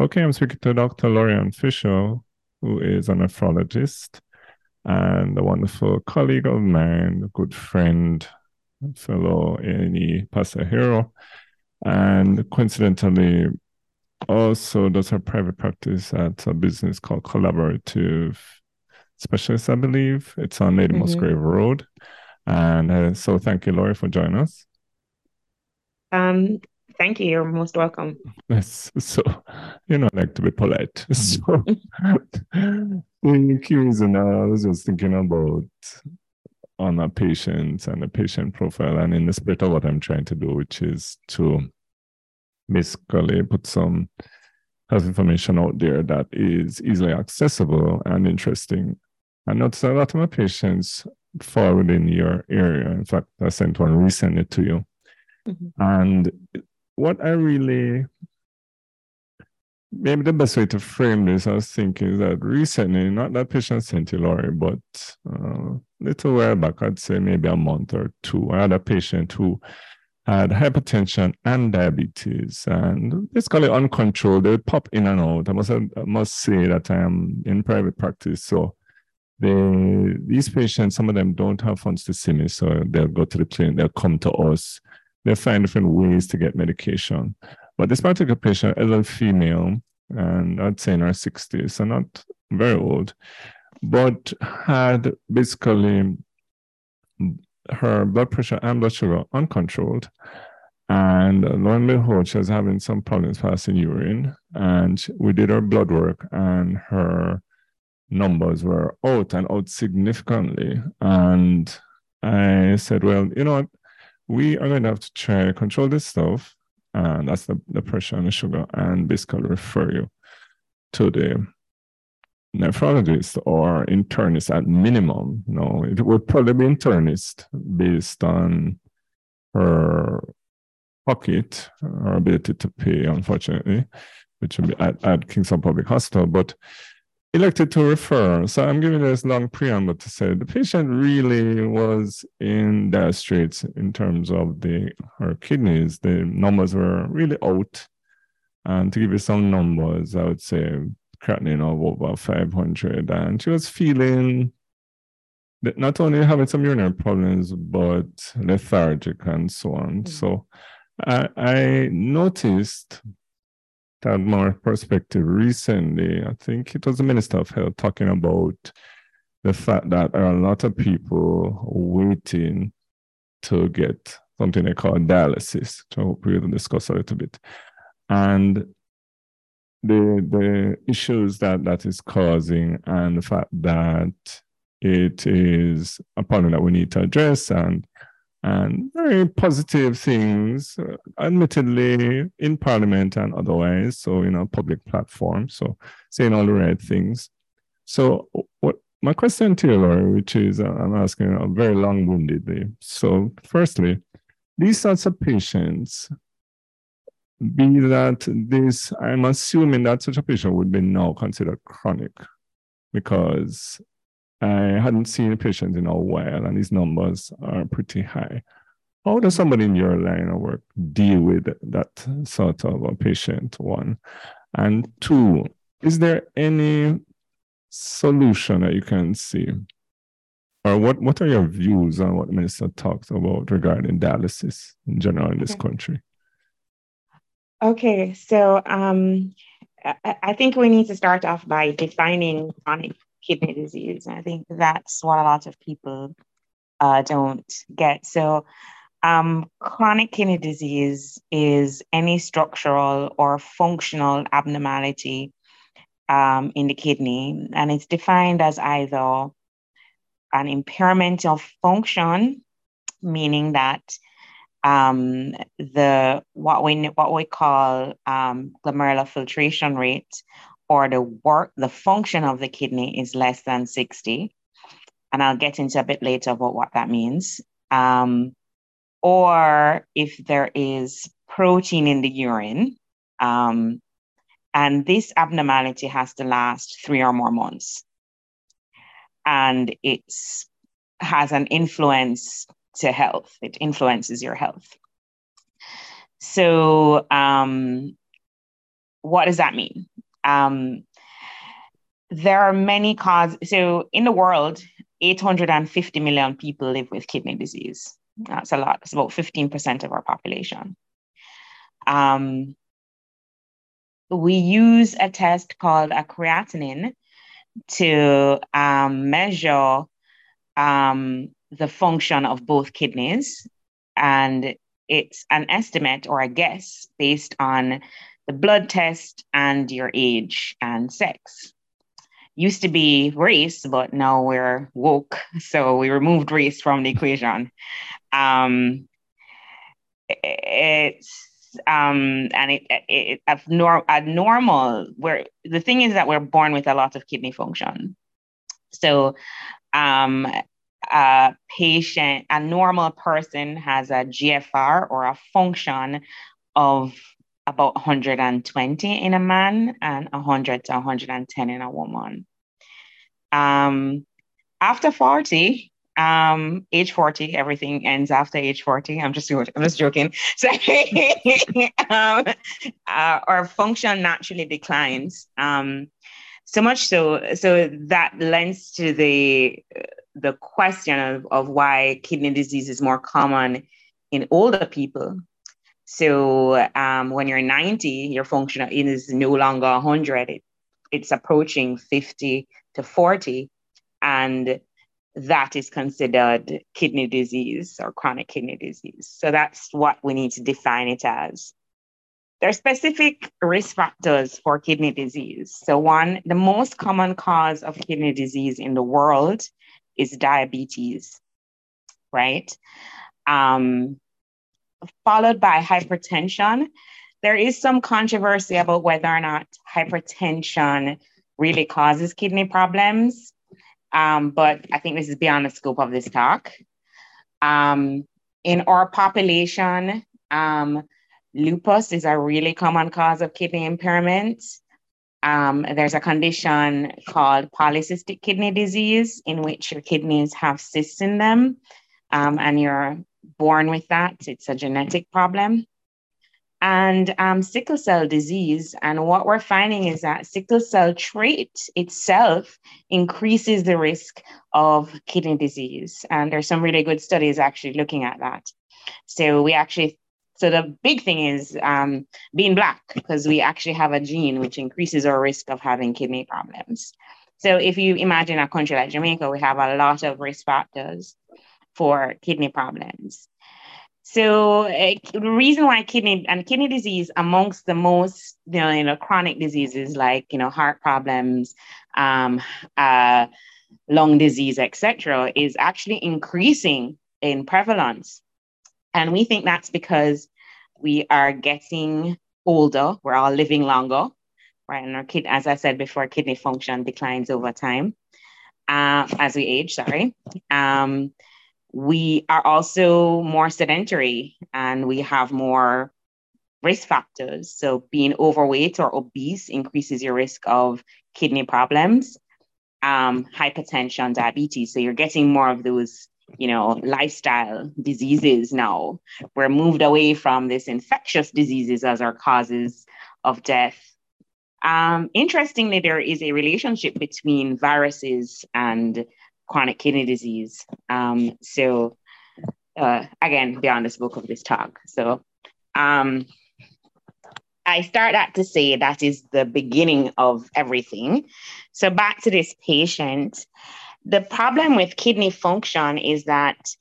Okay, I'm speaking to Dr. Lori Ann Fisher, who is a nephrologist and a wonderful colleague of mine, a good friend, fellow A&E Pastor Hero, and coincidentally also does her private practice at a business called Collaborative Specialists, I believe. It's on Lady mm-hmm. Musgrave Road. And uh, so thank you, Lori, for joining us. Um, thank you. You're most welcome. Yes. So, you know, I like to be polite. So, the key reason I was just thinking about on a patient and a patient profile, and in the spirit of what I'm trying to do, which is to basically put some health information out there that is easily accessible and interesting. I notice a lot of my patients fall within your area. In fact, I sent one recently to you. Mm-hmm. And what I really maybe the best way to frame this, I was thinking, that recently, not that patient sent you, Lori, but uh, little while back, I'd say maybe a month or two, I had a patient who had hypertension and diabetes and basically uncontrolled. They would pop in and out. I must, I must say that I am in private practice. So they, these patients, some of them don't have funds to see me. So they'll go to the clinic, they'll come to us. They'll find different ways to get medication. But this particular patient, elderly female, and I'd say in her 60s, so not very old, but had basically her blood pressure and blood sugar uncontrolled. And lo and behold, she was having some problems passing urine. And we did her blood work, and her numbers were out and out significantly. And I said, Well, you know what? We are going to have to try to control this stuff. And that's the, the pressure and the sugar, and basically refer you to the nephrologist or internist at minimum. Know, it would probably be internist based on her pocket, her ability to pay, unfortunately, which would be at, at Kingston Public Hospital, but elected to refer. So I'm giving this long preamble to say the patient really was in dire straits in terms of the her kidneys. The numbers were really out. And to give you some numbers, I would say creatinine of over 500. And she was feeling that not only having some urinary problems, but lethargic and so on. Mm-hmm. So I, I noticed that more perspective recently. I think it was the Minister of Health talking about the fact that there are a lot of people waiting to get something they call dialysis, which I hope we'll discuss a little bit. And the the issues that that is causing and the fact that it is a problem that we need to address and and very positive things uh, admittedly in parliament and otherwise so you know public platform so saying all the right things. So what my question to you Lori, which is uh, i'm asking a very long-windedly. So firstly these sorts of patients be that this, I'm assuming that such a patient would be now considered chronic because I hadn't seen a patient in a while and these numbers are pretty high. How does somebody in your line of work deal with that sort of a patient? One. And two, is there any solution that you can see? Or what, what are your views on what the minister talks about regarding dialysis in general in this okay. country? Okay, so um, I, I think we need to start off by defining chronic kidney disease. And I think that's what a lot of people uh, don't get. So, um, chronic kidney disease is any structural or functional abnormality um, in the kidney, and it's defined as either an impairment of function, meaning that um, the what we what we call um, glomerular filtration rate or the work the function of the kidney is less than 60 and i'll get into a bit later about what that means um, or if there is protein in the urine um, and this abnormality has to last three or more months and it has an influence to health. It influences your health. So, um, what does that mean? Um, there are many causes. So in the world, 850 million people live with kidney disease. That's a lot. It's about 15% of our population. Um, we use a test called a creatinine to um, measure um, the function of both kidneys. And it's an estimate or a guess based on the blood test and your age and sex. Used to be race, but now we're woke. So we removed race from the equation. Um, it's um, and it, it, it nor- normal where the thing is that we're born with a lot of kidney function. So um, a patient, a normal person has a GFR or a function of about 120 in a man and 100 to 110 in a woman. Um, after 40, um, age 40, everything ends after age 40. I'm just I'm just joking. So um, uh, our function naturally declines. Um, so much so so that lends to the the question of, of why kidney disease is more common in older people. So um, when you're 90, your function is no longer 100. It, it's approaching 50 to 40. And that is considered kidney disease or chronic kidney disease. So that's what we need to define it as. There are specific risk factors for kidney disease. So, one, the most common cause of kidney disease in the world is diabetes, right? Um, followed by hypertension. There is some controversy about whether or not hypertension really causes kidney problems, um, but I think this is beyond the scope of this talk. Um, in our population, um, lupus is a really common cause of kidney impairment. Um, there's a condition called polycystic kidney disease, in which your kidneys have cysts in them, um, and you're born with that. It's a genetic problem. And um, sickle cell disease. And what we're finding is that sickle cell trait itself increases the risk of kidney disease. And there's some really good studies actually looking at that. So we actually so the big thing is um, being Black, because we actually have a gene which increases our risk of having kidney problems. So if you imagine a country like Jamaica, we have a lot of risk factors for kidney problems. So uh, the reason why kidney and kidney disease amongst the most you know, you know chronic diseases like you know heart problems, um, uh, lung disease, etc., is actually increasing in prevalence. And we think that's because we are getting older, we're all living longer, right? And our kid, as I said before, kidney function declines over time uh, as we age, sorry. Um, we are also more sedentary and we have more risk factors. So being overweight or obese increases your risk of kidney problems, um, hypertension, diabetes. So you're getting more of those you know, lifestyle diseases now. We're moved away from this infectious diseases as our causes of death. Um, interestingly, there is a relationship between viruses and chronic kidney disease. Um, so, uh, again, beyond the scope of this talk. So, um, I start that to say that is the beginning of everything. So, back to this patient. The problem with kidney function is that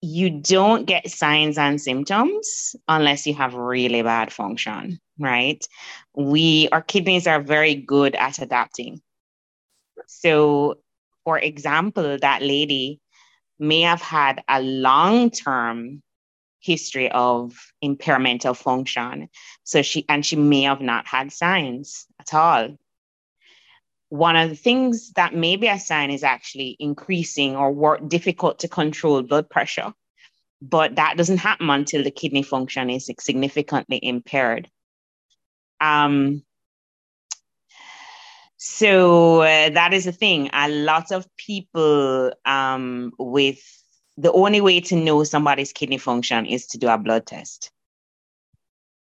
you don't get signs and symptoms unless you have really bad function, right? We our kidneys are very good at adapting. So, for example, that lady may have had a long-term history of impairment of function. So she and she may have not had signs at all one of the things that may be a sign is actually increasing or work difficult to control blood pressure. But that doesn't happen until the kidney function is significantly impaired. Um, so uh, that is the thing. A lot of people um, with the only way to know somebody's kidney function is to do a blood test.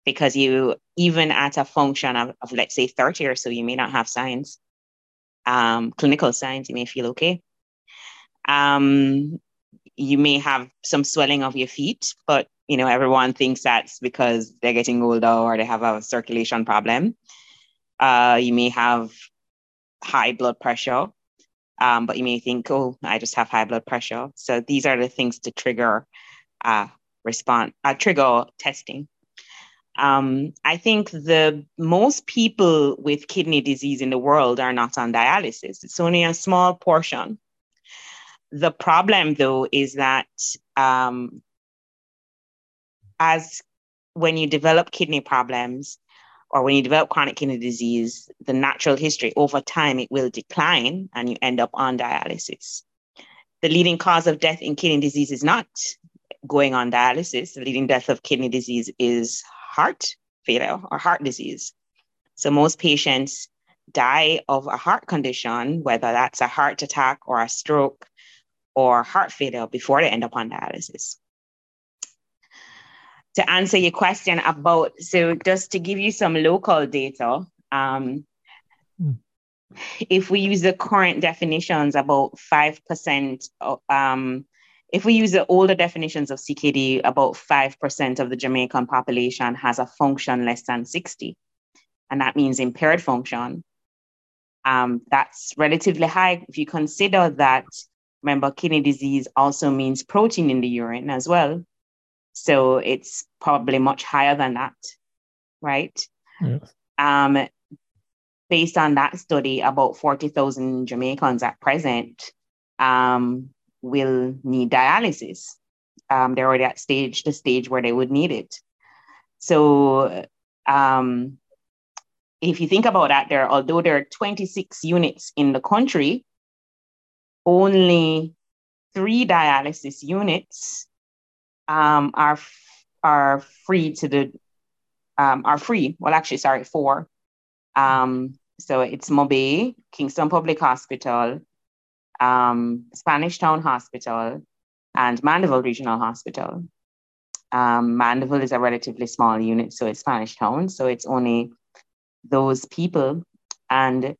because you, even at a function of, of let's say 30 or so, you may not have signs, um, clinical signs, you may feel okay. Um, you may have some swelling of your feet, but you know everyone thinks that's because they're getting older or they have a circulation problem. Uh, you may have high blood pressure, um, but you may think, oh, I just have high blood pressure. So these are the things to trigger uh, response, uh, trigger testing. Um, I think the most people with kidney disease in the world are not on dialysis. It's only a small portion. The problem, though, is that um, as when you develop kidney problems or when you develop chronic kidney disease, the natural history over time it will decline and you end up on dialysis. The leading cause of death in kidney disease is not going on dialysis. The leading death of kidney disease is heart failure or heart disease. So most patients die of a heart condition, whether that's a heart attack or a stroke or heart failure before they end up on dialysis. To answer your question about, so just to give you some local data, um, mm. if we use the current definitions, about 5% of, um, if we use the older definitions of CKD, about 5% of the Jamaican population has a function less than 60. And that means impaired function. Um, that's relatively high if you consider that, remember, kidney disease also means protein in the urine as well. So it's probably much higher than that, right? Yes. Um, based on that study, about 40,000 Jamaicans at present um, will need dialysis. Um, they're already at stage the stage where they would need it. So um, if you think about that, there although there are 26 units in the country, only three dialysis units um, are are free to the um, are free. Well, actually, sorry, four. Um, so it's MoBay, Kingston Public Hospital, um, Spanish Town Hospital, and Mandeville Regional Hospital. Um, Mandeville is a relatively small unit, so it's Spanish Town, so it's only those people. And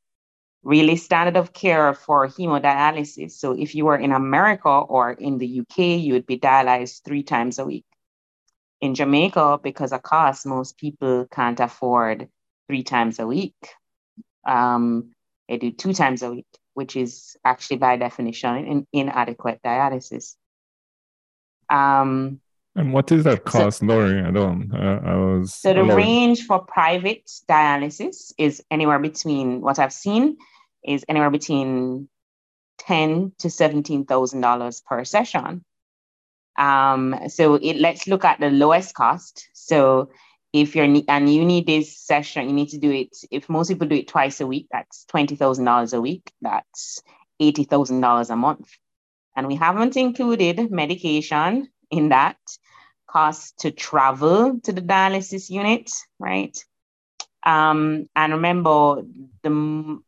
really, standard of care for hemodialysis. So if you were in America or in the UK, you would be dialyzed three times a week. In Jamaica, because of cost, most people can't afford three times a week. Um, they do two times a week which is actually by definition in, inadequate dialysis. Um, and what is that cost, so, Lori? I don't. Uh, I was. So the range for private dialysis is anywhere between what I've seen is anywhere between ten to seventeen thousand dollars per session. Um, so it let's look at the lowest cost. So if you're and you need this session, you need to do it. If most people do it twice a week, that's twenty thousand dollars a week. That's eighty thousand dollars a month, and we haven't included medication in that cost to travel to the dialysis unit, right? Um, and remember the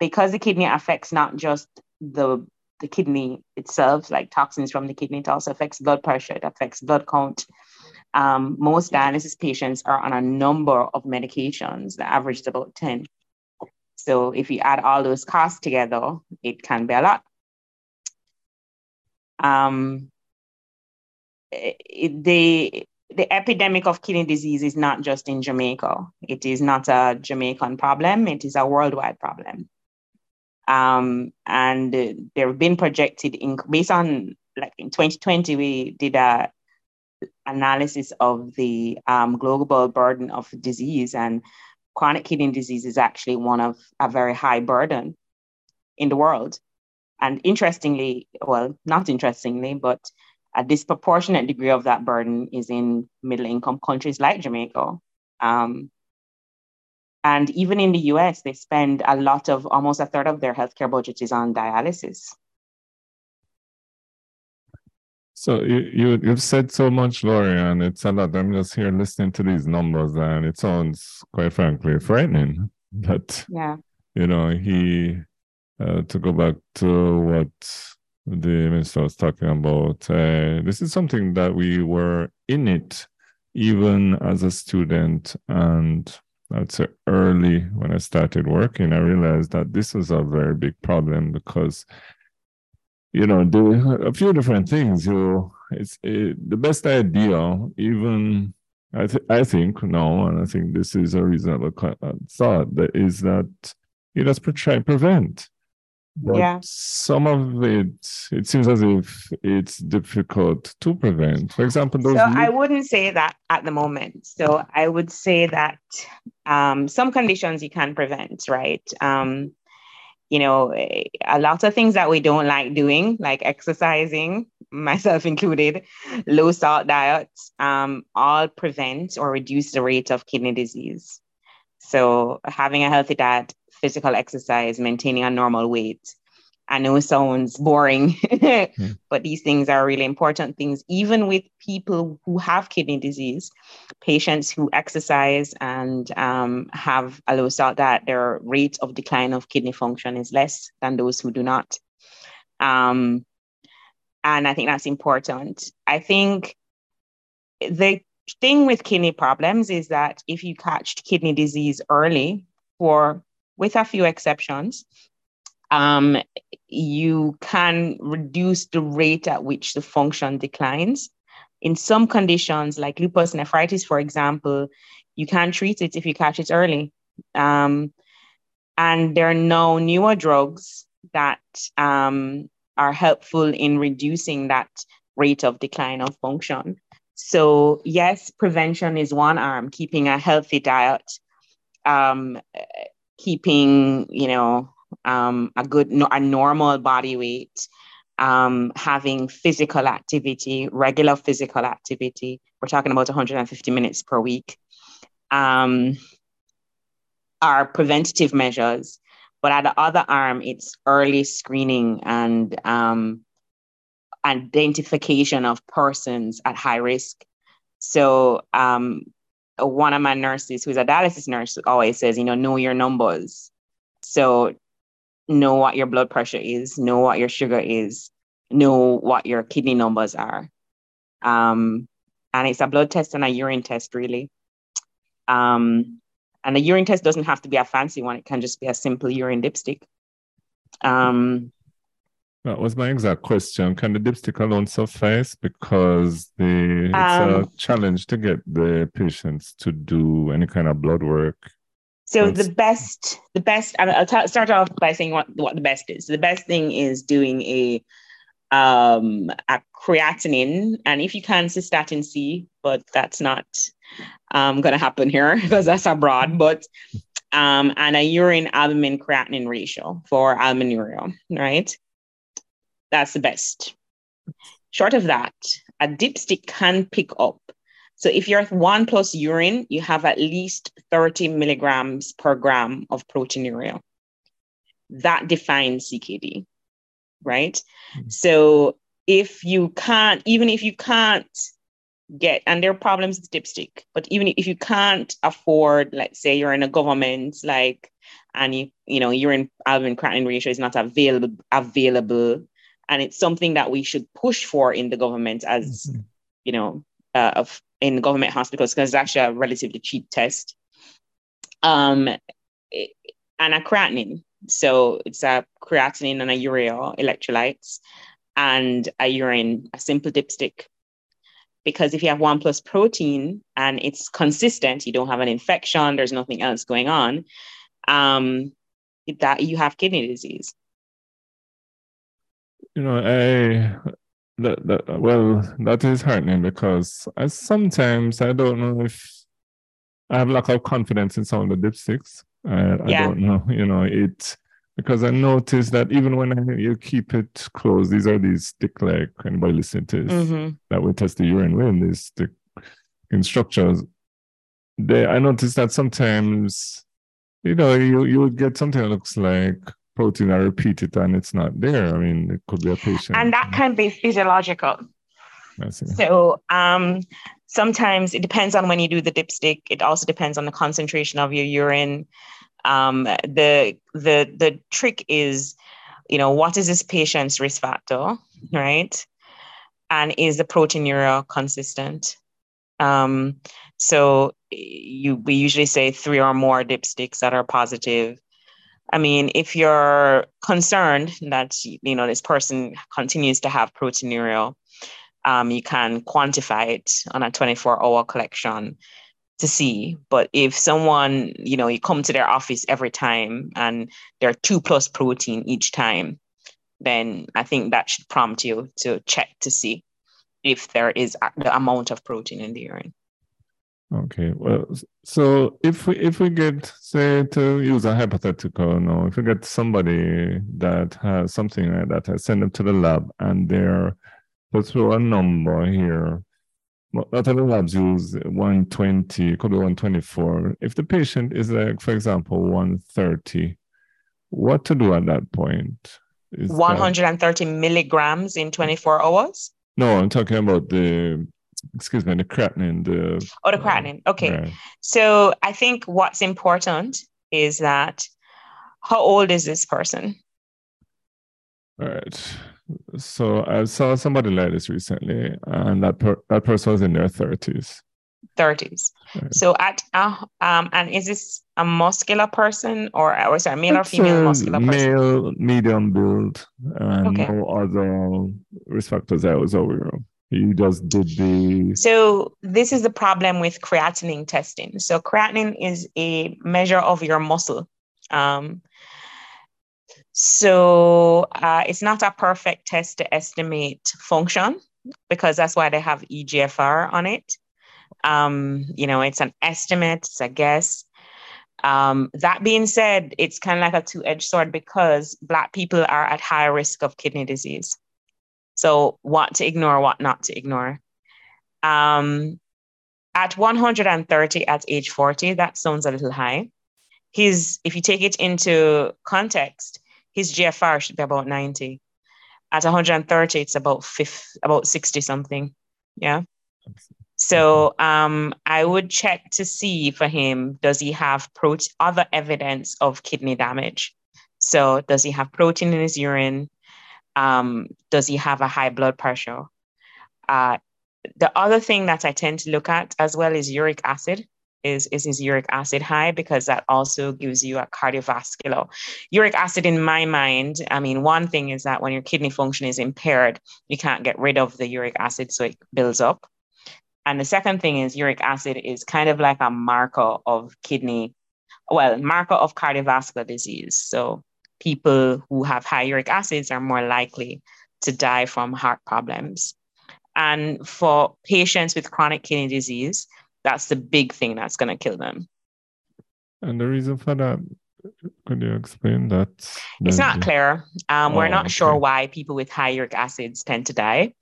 because the kidney affects not just the the kidney itself, like toxins from the kidney, it also affects blood pressure, it affects blood count, um, most dialysis patients are on a number of medications. The average is about 10. So if you add all those costs together, it can be a lot. Um, the, the epidemic of kidney disease is not just in Jamaica. It is not a Jamaican problem. It is a worldwide problem. Um, and there have been projected in based on like in 2020 we did a analysis of the um, global burden of disease and chronic kidney disease is actually one of a very high burden in the world. And interestingly, well, not interestingly, but a disproportionate degree of that burden is in middle income countries like Jamaica. Um, and even in the US, they spend a lot of almost a third of their healthcare budget is on dialysis. So you, you you've said so much, Lori, and it's a lot. I'm just here listening to these numbers, and it sounds quite frankly frightening. That yeah, you know, he uh, to go back to what the minister was talking about. Uh, this is something that we were in it even as a student and I'd say early when I started working, I realized that this was a very big problem because, you know, a few different things. You, it's it, the best idea, even I, th- I think no, and I think this is a reasonable uh, thought that is that you just try prevent. But yeah. some of it, it seems as if it's difficult to prevent. For example, those. So I wouldn't say that at the moment. So I would say that um, some conditions you can prevent, right? Um, you know, a lot of things that we don't like doing, like exercising, myself included, low salt diets, um, all prevent or reduce the rate of kidney disease. So having a healthy diet physical exercise, maintaining a normal weight. I know it sounds boring, mm. but these things are really important things, even with people who have kidney disease, patients who exercise and um, have a low salt diet, their rate of decline of kidney function is less than those who do not. Um, and I think that's important. I think the thing with kidney problems is that if you catch kidney disease early, for with a few exceptions, um, you can reduce the rate at which the function declines. In some conditions, like lupus nephritis, for example, you can treat it if you catch it early. Um, and there are no newer drugs that um, are helpful in reducing that rate of decline of function. So, yes, prevention is one arm, keeping a healthy diet, um, keeping, you know, um, a good, a normal body weight, um, having physical activity, regular physical activity. We're talking about 150 minutes per week. Um, are preventative measures, but at the other arm, it's early screening and um, identification of persons at high risk. So um, one of my nurses, who's a dialysis nurse, always says, you know, know your numbers. So know what your blood pressure is, know what your sugar is, know what your kidney numbers are. Um, and it's a blood test and a urine test, really. Um, and the urine test doesn't have to be a fancy one; it can just be a simple urine dipstick. Um, that was my exact question. Can the dipstick alone suffice? Because the it's um, a challenge to get the patients to do any kind of blood work. So That's... the best, the best. I'll t- start off by saying what what the best is. The best thing is doing a um a creatinine, and if you can, cystatin C, but that's not um going to happen here because that's abroad. But um, and a urine albumin creatinine ratio for albuminuria, right? That's the best. Short of that, a dipstick can pick up. So if you're at one plus urine, you have at least 30 milligrams per gram of proteinuria. That defines CKD, right? Mm-hmm. So if you can't, even if you can't get, and there are problems with dipstick, but even if you can't afford, let's say you're in a government, like, and you, you know, urine albumin creatinine ratio is not available, available and it's something that we should push for in the government as mm-hmm. you know uh, of in government hospitals because it's actually a relatively cheap test. Um and a creatinine. So it's a creatinine and a urea electrolytes and a urine a simple dipstick. Because if you have one plus protein and it's consistent you don't have an infection there's nothing else going on um that you have kidney disease you know, I that, that well, that is heartening because I sometimes I don't know if I have lack of confidence in some of the dipsticks. I, yeah. I don't know, you know, it because I noticed that even when I, you keep it closed, these are these stick like anybody listening to this mm-hmm. that we test the urine with these stick instructions. They I noticed that sometimes, you know, you you would get something that looks like protein, I repeat it and it's not there. I mean, it could be a patient. And that can be physiological. So um, sometimes it depends on when you do the dipstick. It also depends on the concentration of your urine. Um, the the the trick is, you know, what is this patient's risk factor, right? And is the proteinuria consistent? Um, so you we usually say three or more dipsticks that are positive. I mean, if you're concerned that you know this person continues to have proteinuria, um, you can quantify it on a 24-hour collection to see. But if someone, you know, you come to their office every time and they're two plus protein each time, then I think that should prompt you to check to see if there is the amount of protein in the urine. Okay. Well, so if we if we get say to use a hypothetical, no, if we get somebody that has something like that, I send them to the lab and they're put through a number here. Of the labs use 120, could be 124. If the patient is like, for example, 130, what to do at that point? Is 130 that... milligrams in 24 hours? No, I'm talking about the excuse me, the creatinine. The oh, the creatinine. okay. Yeah. So I think what's important is that how old is this person? All right. So I saw somebody like this recently, and that per- that person was in their thirties. 30s. Right. So at uh, um and is this a muscular person or or sorry, male or female muscular person? Male, medium build, and okay. no other risk factors I was aware of. He just did the. So this is the problem with creatinine testing. So creatinine is a measure of your muscle. Um, so uh, it's not a perfect test to estimate function because that's why they have EGFR on it. Um, you know, it's an estimate, it's a guess. Um, that being said, it's kind of like a two edged sword because Black people are at higher risk of kidney disease. So, what to ignore, what not to ignore. Um, at 130 at age 40, that sounds a little high. His, if you take it into context, his GFR should be about 90. At 130, it's about 50, about 60 something. Yeah. So um, I would check to see for him, does he have other evidence of kidney damage? So does he have protein in his urine? Um, does he have a high blood pressure? Uh, the other thing that I tend to look at as well is uric acid. Is, is his uric acid high? Because that also gives you a cardiovascular. Uric acid, in my mind, I mean, one thing is that when your kidney function is impaired, you can't get rid of the uric acid, so it builds up. And the second thing is uric acid is kind of like a marker of kidney, well, marker of cardiovascular disease. So people who have high uric acids are more likely to die from heart problems. And for patients with chronic kidney disease, that's the big thing that's going to kill them. And the reason for that, could you explain that? It's not clear. Um, oh, we're not okay. sure why people with high uric acids tend to die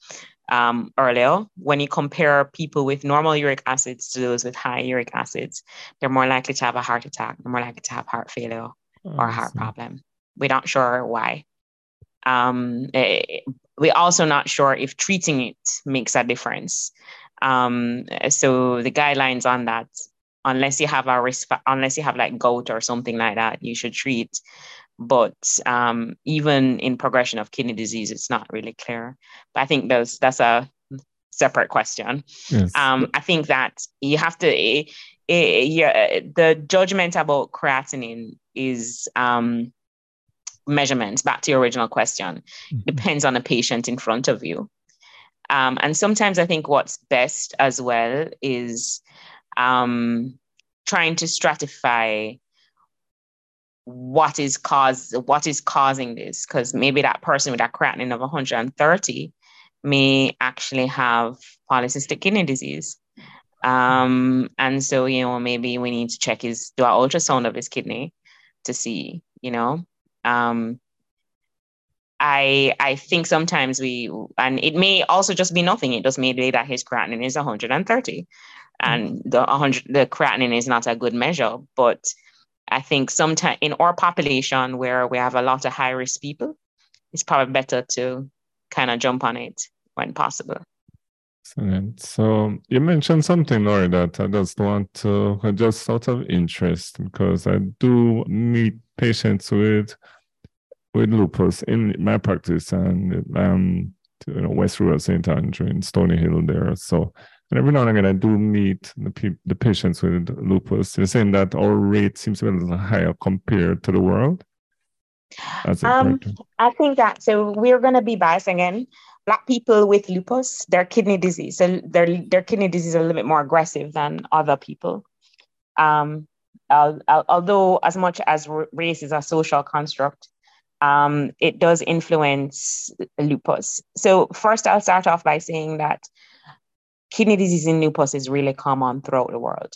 um, earlier, when you compare people with normal uric acids to those with high uric acids, they're more likely to have a heart attack, they're more likely to have heart failure or a heart problem. We're not sure why. Um, it, eh, we're also not sure if treating it makes a difference. Um, so the guidelines on that, unless you have a risk, unless you have like gout or something like that, you should treat but um, even in progression of kidney disease, it's not really clear. But I think those that's a separate question. Yes. Um, I think that you have to. It, eh, it, eh, yeah, the judgment about creatinine is um, measurements. Back to your original question, mm-hmm. depends on the patient in front of you. Um, and sometimes I think what's best as well is um, trying to stratify what is cause what is causing this because maybe that person with that creatinine of 130 may actually have polycystic kidney disease um, and so you know maybe we need to check his do an ultrasound of his kidney to see you know um, I I think sometimes we and it may also just be nothing. It just may be that his creatinine is 130, and the 100 the creatinine is not a good measure. But I think sometimes in our population where we have a lot of high risk people, it's probably better to kind of jump on it when possible. Excellent. So you mentioned something, Lori, that I just want to just sort of interest because I do meet patients with with lupus in my practice and um you know West Rural St. Andrew in Stony Hill there. So And every now and again, I do meet the, pe- the patients with lupus. They're saying that our rate seems to be a little higher compared to the world. Um, I think that so we're going to be biased again. Black people with lupus, their kidney disease, so their their kidney disease is a little bit more aggressive than other people. Um, although as much as race is a social construct, um, it does influence lupus. So first, I'll start off by saying that kidney disease in lupus is really common throughout the world.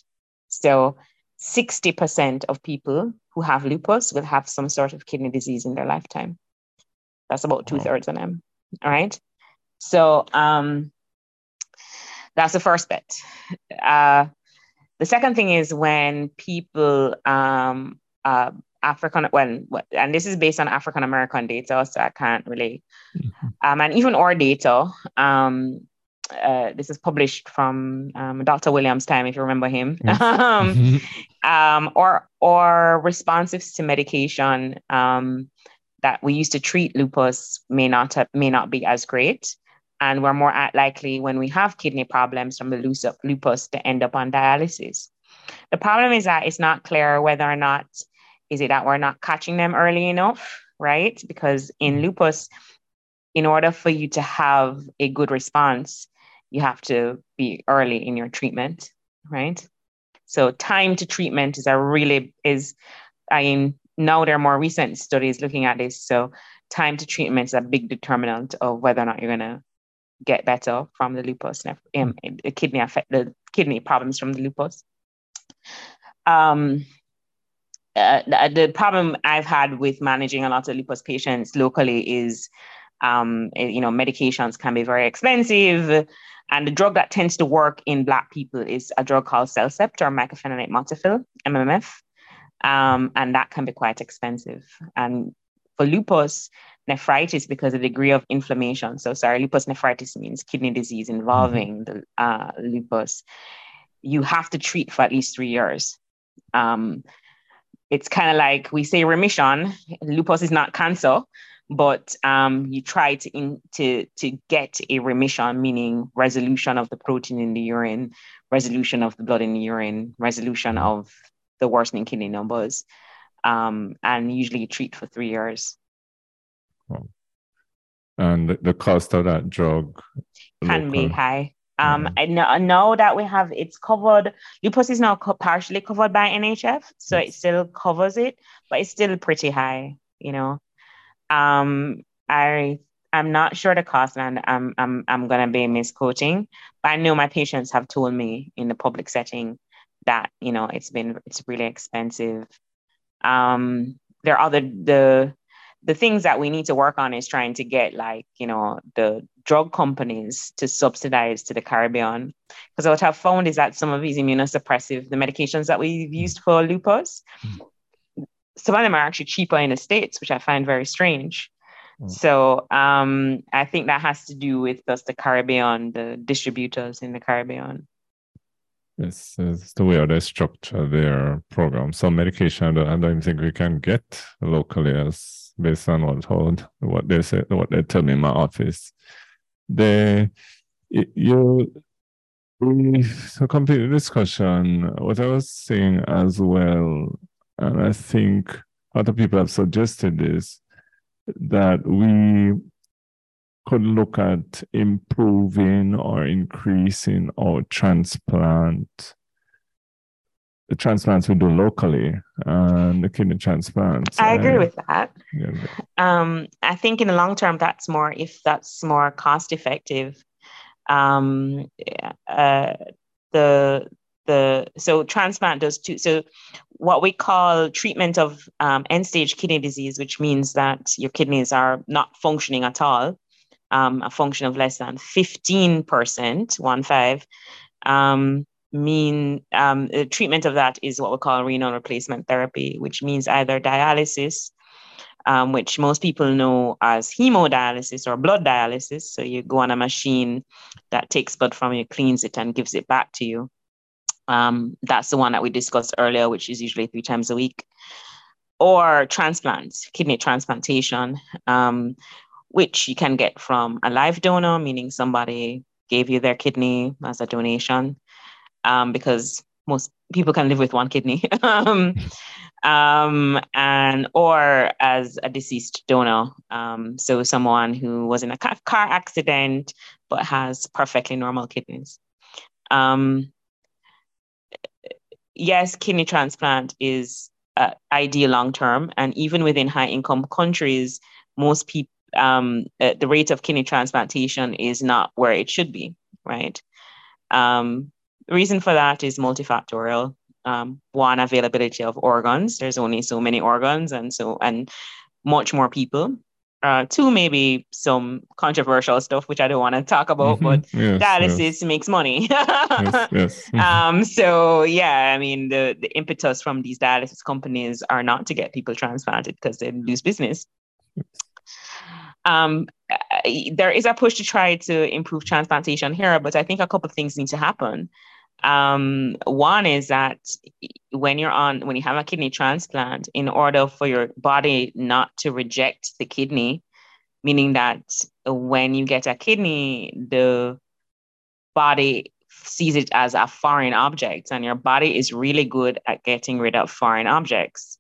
So 60% of people who have lupus will have some sort of kidney disease in their lifetime. That's about two thirds of them. All right. So um, that's the first bit. Uh, the second thing is when people, um, uh, African, when, and this is based on African American data, so I can't really, mm-hmm. um, and even our data, um, uh, this is published from um, Dr. Williams' time, if you remember him, um, mm-hmm. um, or or responsives to medication um, that we used to treat lupus may not have, may not be as great, and we're more likely when we have kidney problems from the lupus to end up on dialysis. The problem is that it's not clear whether or not is it that we're not catching them early enough, right? Because in mm-hmm. lupus, in order for you to have a good response, you have to be early in your treatment, right? So time to treatment is a really is I mean now there are more recent studies looking at this. So time to treatment is a big determinant of whether or not you're gonna get better from the lupus, um, the kidney affect the kidney problems from the lupus. Um, uh, the, the, problem I've had with managing a lot of lupus patients locally is, um, you know, medications can be very expensive. And the drug that tends to work in Black people is a drug called Cellcept or mycophenolate mofetil, MMF. Um, and that can be quite expensive. And for lupus, nephritis, because of the degree of inflammation, so sorry, lupus nephritis means kidney disease involving the uh, lupus, you have to treat for at least three years. Um, it's kind of like we say remission, lupus is not cancer, but um, you try to in, to to get a remission, meaning resolution of the protein in the urine, resolution of the blood in the urine, resolution of the worsening kidney numbers, um, and usually you treat for three years. And the cost of that drug can local. be high. Um, I know, I know that we have it's covered. Lupus is now co- partially covered by NHF, so yes. it still covers it, but it's still pretty high. You know, um, I I'm not sure the cost, and I'm I'm I'm gonna be misquoting, but I know my patients have told me in the public setting that you know it's been it's really expensive. Um, there are other the the things that we need to work on is trying to get like you know the drug companies to subsidize to the Caribbean because what I've found is that some of these immunosuppressive the medications that we've used for lupus. Mm some of them are actually cheaper in the States, which I find very strange. Mm. So um, I think that has to do with just the Caribbean, the distributors in the Caribbean. Yes, it's the way they structure their program. Some medication I don't even think we can get locally as based on what told what they say what they tell me in my office. They you to complete the discussion, what I was saying as well and I think other people have suggested this, that we could look at improving or increasing our transplant, the transplants we do locally and the kidney transplants. I agree uh, with that. Yeah. Um, I think in the long term, that's more, if that's more cost effective. Um, uh, the the so transplant does too. So what we call treatment of um, end stage kidney disease, which means that your kidneys are not functioning at all, um, a function of less than 15%, one five, um, mean um, the treatment of that is what we call renal replacement therapy, which means either dialysis, um, which most people know as hemodialysis or blood dialysis. So you go on a machine that takes blood from you, cleans it, and gives it back to you. Um, that's the one that we discussed earlier, which is usually three times a week. Or transplants, kidney transplantation, um, which you can get from a live donor, meaning somebody gave you their kidney as a donation um, because most people can live with one kidney. um, um, and or as a deceased donor. Um, so someone who was in a car accident but has perfectly normal kidneys. Um, yes, kidney transplant is uh, ideal long term, and even within high income countries, most people um, uh, the rate of kidney transplantation is not where it should be, right? Um, the reason for that is multifactorial. Um, one, availability of organs. There's only so many organs, and so and much more people. Uh, two, maybe some controversial stuff which I don't want to talk about, mm-hmm. but yes, dialysis yes. makes money. yes, yes. Mm-hmm. Um, so yeah, I mean the the impetus from these dialysis companies are not to get people transplanted because they lose business. Um, there is a push to try to improve transplantation here, but I think a couple of things need to happen. Um, one is that when you're on, when you have a kidney transplant, in order for your body not to reject the kidney, meaning that when you get a kidney, the body sees it as a foreign object, and your body is really good at getting rid of foreign objects.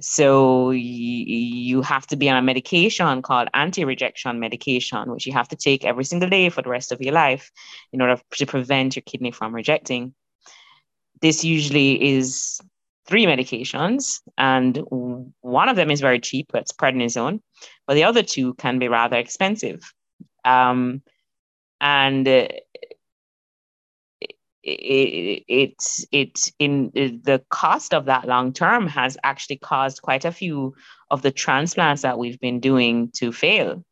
So you have to be on a medication called anti-rejection medication, which you have to take every single day for the rest of your life in order to prevent your kidney from rejecting. This usually is three medications, and one of them is very cheap, it's prednisone, but the other two can be rather expensive. Um, and it, it, it in the cost of that long term has actually caused quite a few of the transplants that we've been doing to fail.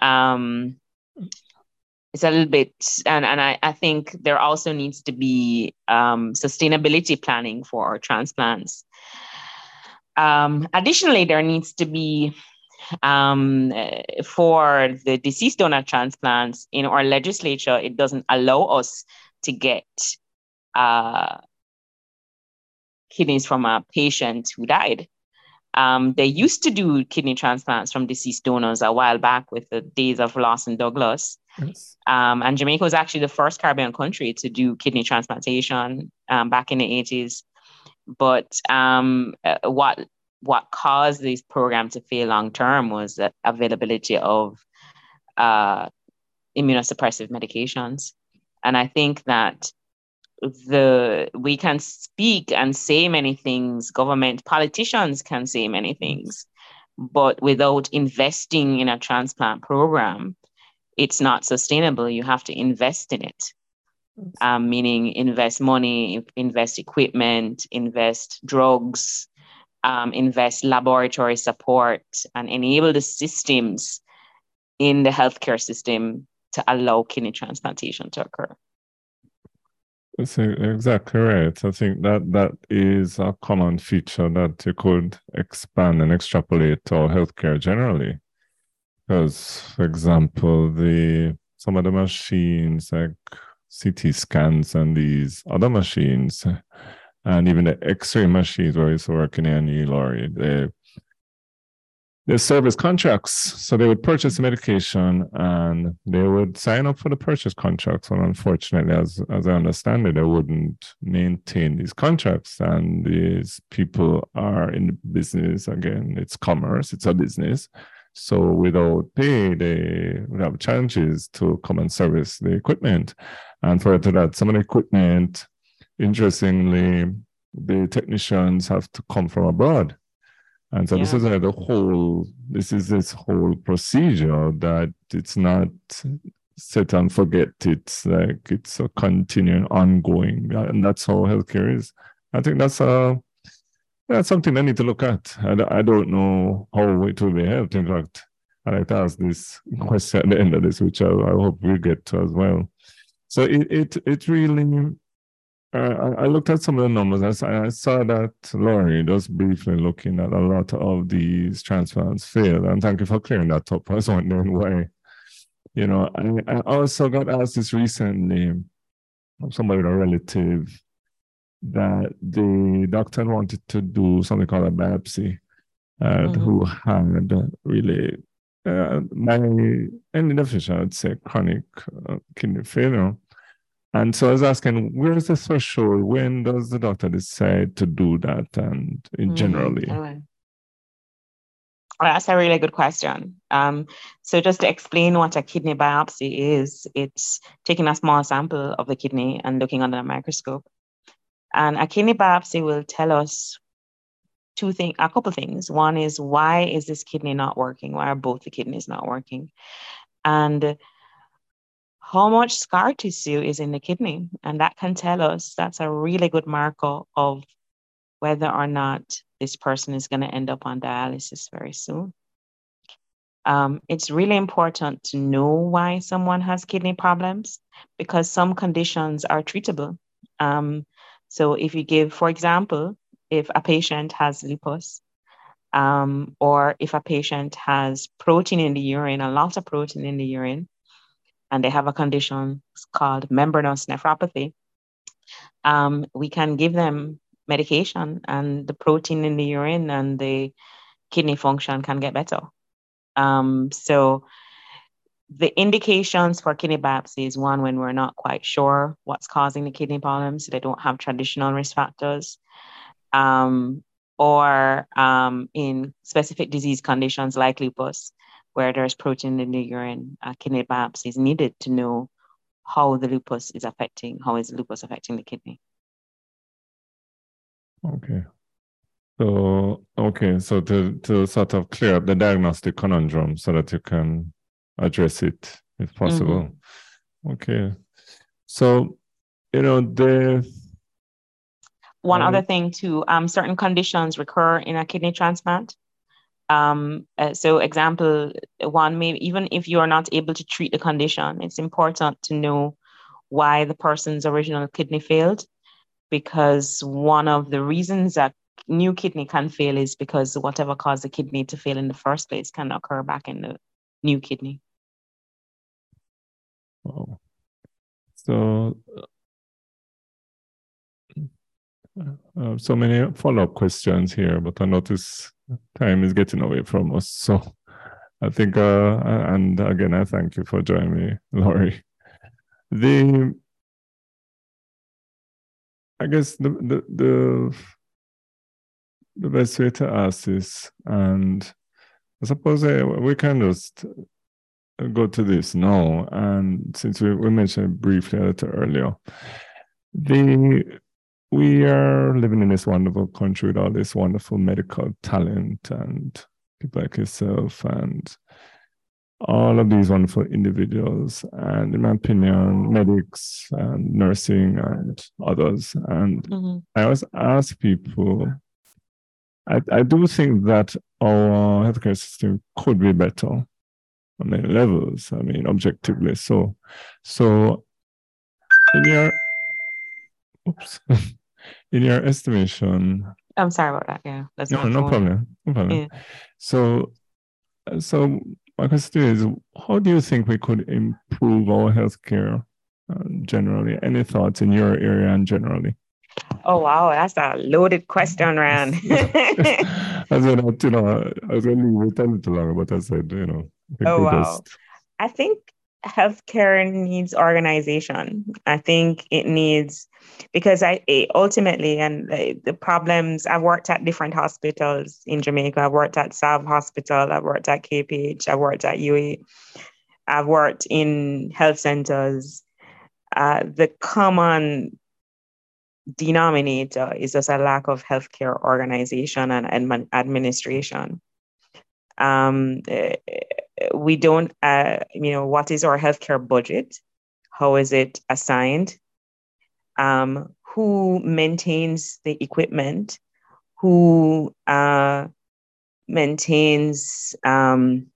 Um, it's a little bit, and, and I, I think there also needs to be um, sustainability planning for our transplants. Um, additionally, there needs to be um, for the deceased donor transplants in our legislature, it doesn't allow us to get uh, kidneys from a patient who died. Um, they used to do kidney transplants from deceased donors a while back with the days of Lawson Douglas. Yes. Um, and Jamaica was actually the first Caribbean country to do kidney transplantation um, back in the 80s. But um, uh, what what caused these programs to fail long term was the availability of uh, immunosuppressive medications. And I think that the we can speak and say many things, government politicians can say many things, but without investing in a transplant program, it's not sustainable. You have to invest in it. Um, meaning invest money, invest equipment, invest drugs, um, invest laboratory support, and enable the systems in the healthcare system to allow kidney transplantation to occur. Exactly right. I think that that is a common feature that you could expand and extrapolate to healthcare generally. Because, for example, the some of the machines like CT scans and these other machines, and even the X-ray machines where it's working in Lori, they the service contracts. So they would purchase the medication and they would sign up for the purchase contracts. And unfortunately, as as I understand it, they wouldn't maintain these contracts. And these people are in the business again. It's commerce. It's a business. So without pay, they would have challenges to come and service the equipment. And further to that, some of the equipment, interestingly, the technicians have to come from abroad and so yeah. this is a the whole this is this whole procedure that it's not set and forget. It's like it's a continuing, ongoing, and that's how healthcare is. I think that's a that's something I need to look at. I, I don't know how it will be helped. In fact, I like to ask this question at the end of this, which I, I hope we get to as well. So it it it really uh, I, looked at some of the numbers. I, I saw that Lori just briefly looking at a lot of these transplants fail. And thank you for clearing that up. I was wondering why. You know, I, I also got asked this recently from somebody with a relative that the doctor wanted to do something called a biopsy, uh, mm-hmm. who had really uh, by any definition, I'd say chronic uh, kidney failure. And so I was asking, where is the threshold? When does the doctor decide to do that? And in mm, generally, that's a really good question. Um, so just to explain what a kidney biopsy is, it's taking a small sample of the kidney and looking under a microscope. And a kidney biopsy will tell us two things, a couple things. One is why is this kidney not working? Why are both the kidneys not working? And how much scar tissue is in the kidney? And that can tell us that's a really good marker of whether or not this person is going to end up on dialysis very soon. Um, it's really important to know why someone has kidney problems because some conditions are treatable. Um, so, if you give, for example, if a patient has lupus, um, or if a patient has protein in the urine, a lot of protein in the urine, and they have a condition called membranous nephropathy, um, we can give them medication, and the protein in the urine and the kidney function can get better. Um, so, the indications for kidney biopsy is one when we're not quite sure what's causing the kidney problems. So they don't have traditional risk factors um, or um, in specific disease conditions like lupus, where there's protein in the urine, uh, kidney biopsy is needed to know how the lupus is affecting, how is lupus affecting the kidney. Okay. So, okay, so to, to sort of clear up the diagnostic conundrum so that you can address it if possible. Mm-hmm. Okay. So, you know, the one mm-hmm. other thing too, um, certain conditions recur in a kidney transplant. Um, uh, so example one, maybe even if you are not able to treat the condition, it's important to know why the person's original kidney failed, because one of the reasons that new kidney can fail is because whatever caused the kidney to fail in the first place can occur back in the new kidney. Oh, so uh, so many follow-up questions here, but I notice time is getting away from us. So I think, uh, and again, I thank you for joining me, Lori. The, I guess the the the, the best way to ask this, and I suppose uh, we can just go to this now. And since we, we mentioned briefly a little earlier, the we are living in this wonderful country with all this wonderful medical talent and people like yourself and all of these wonderful individuals and in my opinion medics and nursing and others and mm-hmm. i always ask people I, I do think that our healthcare system could be better on many levels i mean objectively so so in your oops in your estimation i'm sorry about that yeah that's no no problem no problem yeah. so so my question is how do you think we could improve our healthcare uh, generally any thoughts in your area and generally Oh wow, that's a loaded question, Rand. I said, you know, I was going to leave it a little longer, but I said, you know. oh wow. I think healthcare needs organization. I think it needs because I ultimately and the problems I've worked at different hospitals in Jamaica. I've worked at Sav Hospital. I've worked at KPH. I've worked at UA. I've worked in health centers. Uh, the common denominator is just a lack of healthcare organization and administration. Um, eh, we don't, uh, you know, what is our healthcare budget? How is it assigned? Um, who maintains the equipment? Who uh, maintains, um,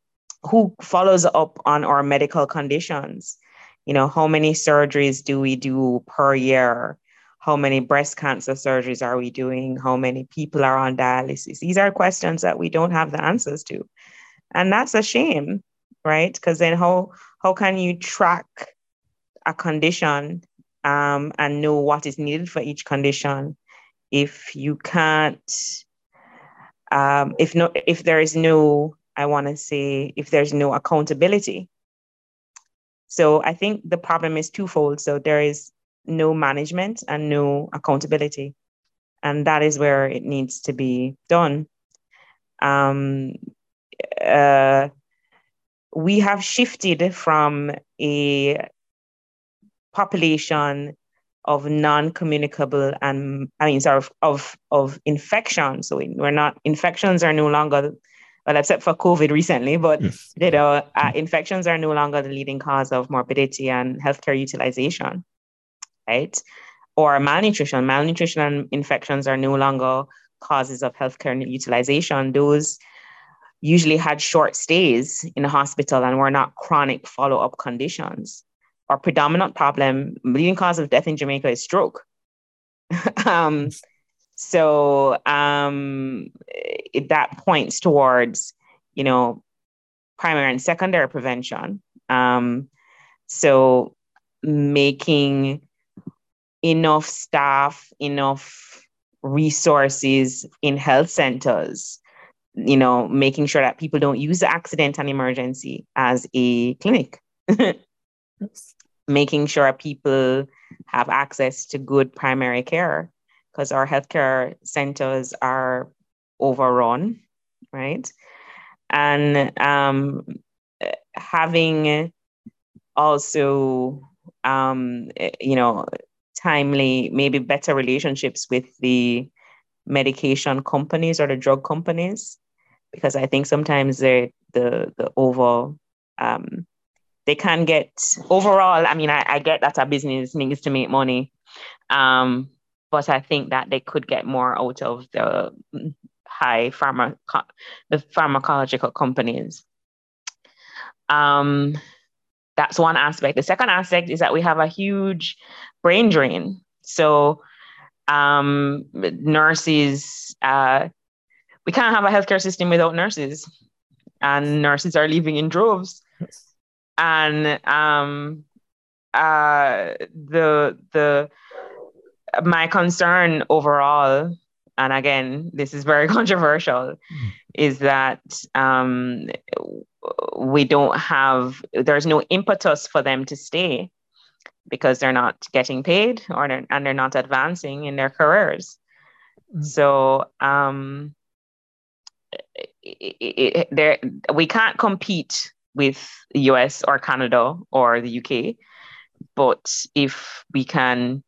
who follows up on our medical conditions? You know, how many surgeries do we do per year? How many breast cancer surgeries are we doing? How many people are on dialysis? These are questions that we don't have the answers to and that's a shame right because then how how can you track a condition um, and know what is needed for each condition if you can't um, if no if there is no I want to say if there's no accountability. So I think the problem is twofold. So there is no management and no accountability. And that is where it needs to be done. Um, uh, we have shifted from a population of non-communicable and I mean sorry of of, of infection. So we're not infections are no longer well except for COVID recently, but yes. you know uh, infections are no longer the leading cause of morbidity and healthcare utilization, right? Or malnutrition. Malnutrition and infections are no longer causes of healthcare utilization. Those usually had short stays in the hospital and were not chronic follow-up conditions our predominant problem, leading cause of death in Jamaica is stroke. um, so um, it, that points towards, you know, primary and secondary prevention. Um, so making enough staff, enough resources in health centers, you know, making sure that people don't use the accident and emergency as a clinic. making sure people have access to good primary care because our healthcare centers are overrun, right? And um, having also, um, you know, timely, maybe better relationships with the medication companies or the drug companies, because I think sometimes the the the over um, they can get overall. I mean, I, I get that a business needs to make money, um, but I think that they could get more out of the high pharma the pharmacological companies. Um, that's one aspect. The second aspect is that we have a huge brain drain. So um, nurses, uh, we can't have a healthcare system without nurses, and nurses are leaving in droves. And um, uh, the the my concern overall, and again, this is very controversial, mm. is that um, we don't have there's no impetus for them to stay because they're not getting paid or they're, and they're not advancing in their careers. Mm. So um, there we can't compete with the US or Canada or the UK. But if we can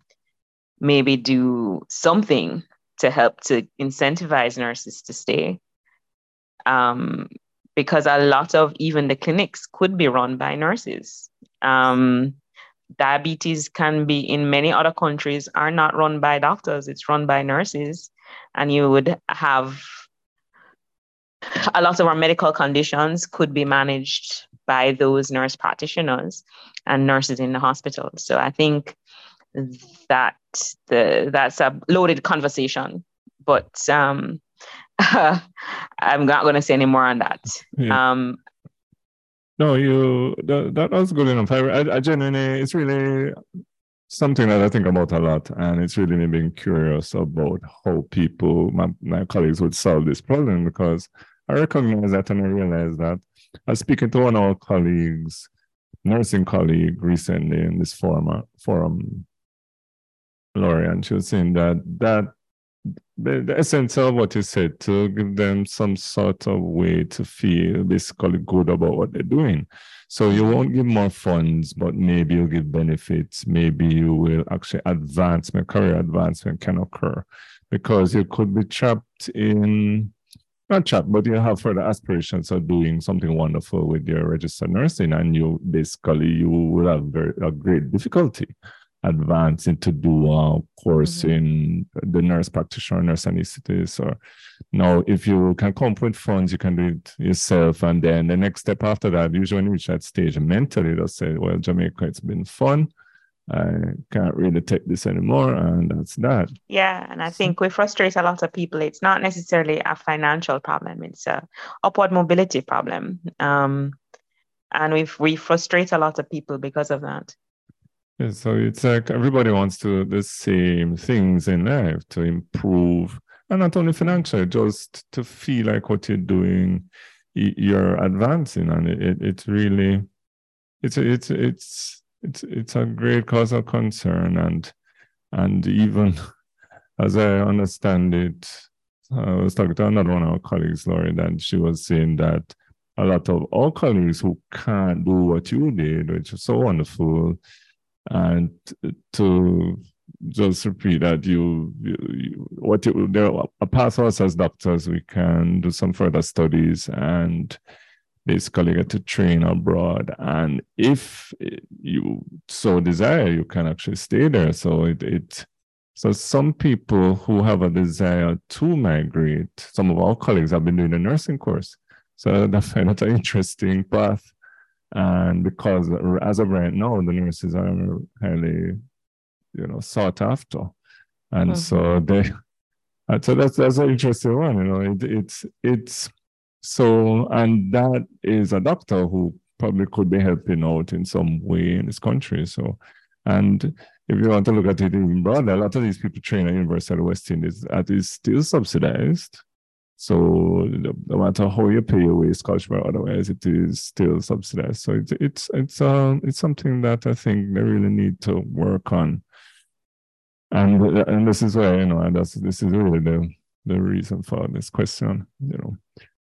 maybe do something to help to incentivize nurses to stay, um, because a lot of even the clinics could be run by nurses. Um, diabetes can be in many other countries are not run by doctors; it's run by nurses, and you would have a lot of our medical conditions could be managed by those nurse practitioners and nurses in the hospital. So I think that the that's a loaded conversation, but um, I'm not going to say any more on that. Yeah. Um, no, you that, that was good enough. I, I, I genuinely, it's really something that I think about a lot, and it's really me being curious about how people, my, my colleagues, would solve this problem because I recognize that and I realize that. I was speaking to one of our colleagues, nursing colleague, recently in this forum, forum, Lori, and she was saying that that the, the essence of what you said to give them some sort of way to feel basically good about what they're doing. So you mm-hmm. won't give more funds, but maybe you'll give benefits. Maybe you will actually advancement, career advancement can occur because you could be trapped in not trapped, but you have further aspirations of doing something wonderful with your registered nursing, and you basically you will have very a great difficulty advancing into do a course mm-hmm. in the nurse practitioner, nurse anesthetist, or now if you can come up with funds, you can do it yourself. And then the next step after that, usually when you reach that stage mentally, they'll say, Well, Jamaica, it's been fun. I can't really take this anymore. And that's that. Yeah. And I think we frustrate a lot of people. It's not necessarily a financial problem, it's a upward mobility problem. Um, and we we frustrate a lot of people because of that. Yeah, so it's like everybody wants to the same things in life to improve, and not only financially, just to feel like what you're doing you're advancing, and it, it's really it's it's it's it's it's a great cause of concern, and and even as I understand it, I was talking to another one of our colleagues, Lori, and she was saying that a lot of our colleagues who can't do what you did, which is so wonderful, and to just repeat that you, you, you what you, there a path us as doctors we can do some further studies and basically get to train abroad. And if you so desire you can actually stay there. So it, it so some people who have a desire to migrate some of our colleagues have been doing a nursing course. So that's, find that an interesting path and because as of right now the nurses are highly you know sought after. And mm-hmm. so they so that's that's an interesting one you know it, it's it's so and that is a doctor who probably could be helping out in some way in this country so. And if you want to look at it even broader a lot of these people train at university of west indies that is still subsidized so no matter how you pay your scholarship or otherwise, it is still subsidized. So it's it's it's um it's something that I think they really need to work on and and this is why you know and that's this is really the the reason for this question you know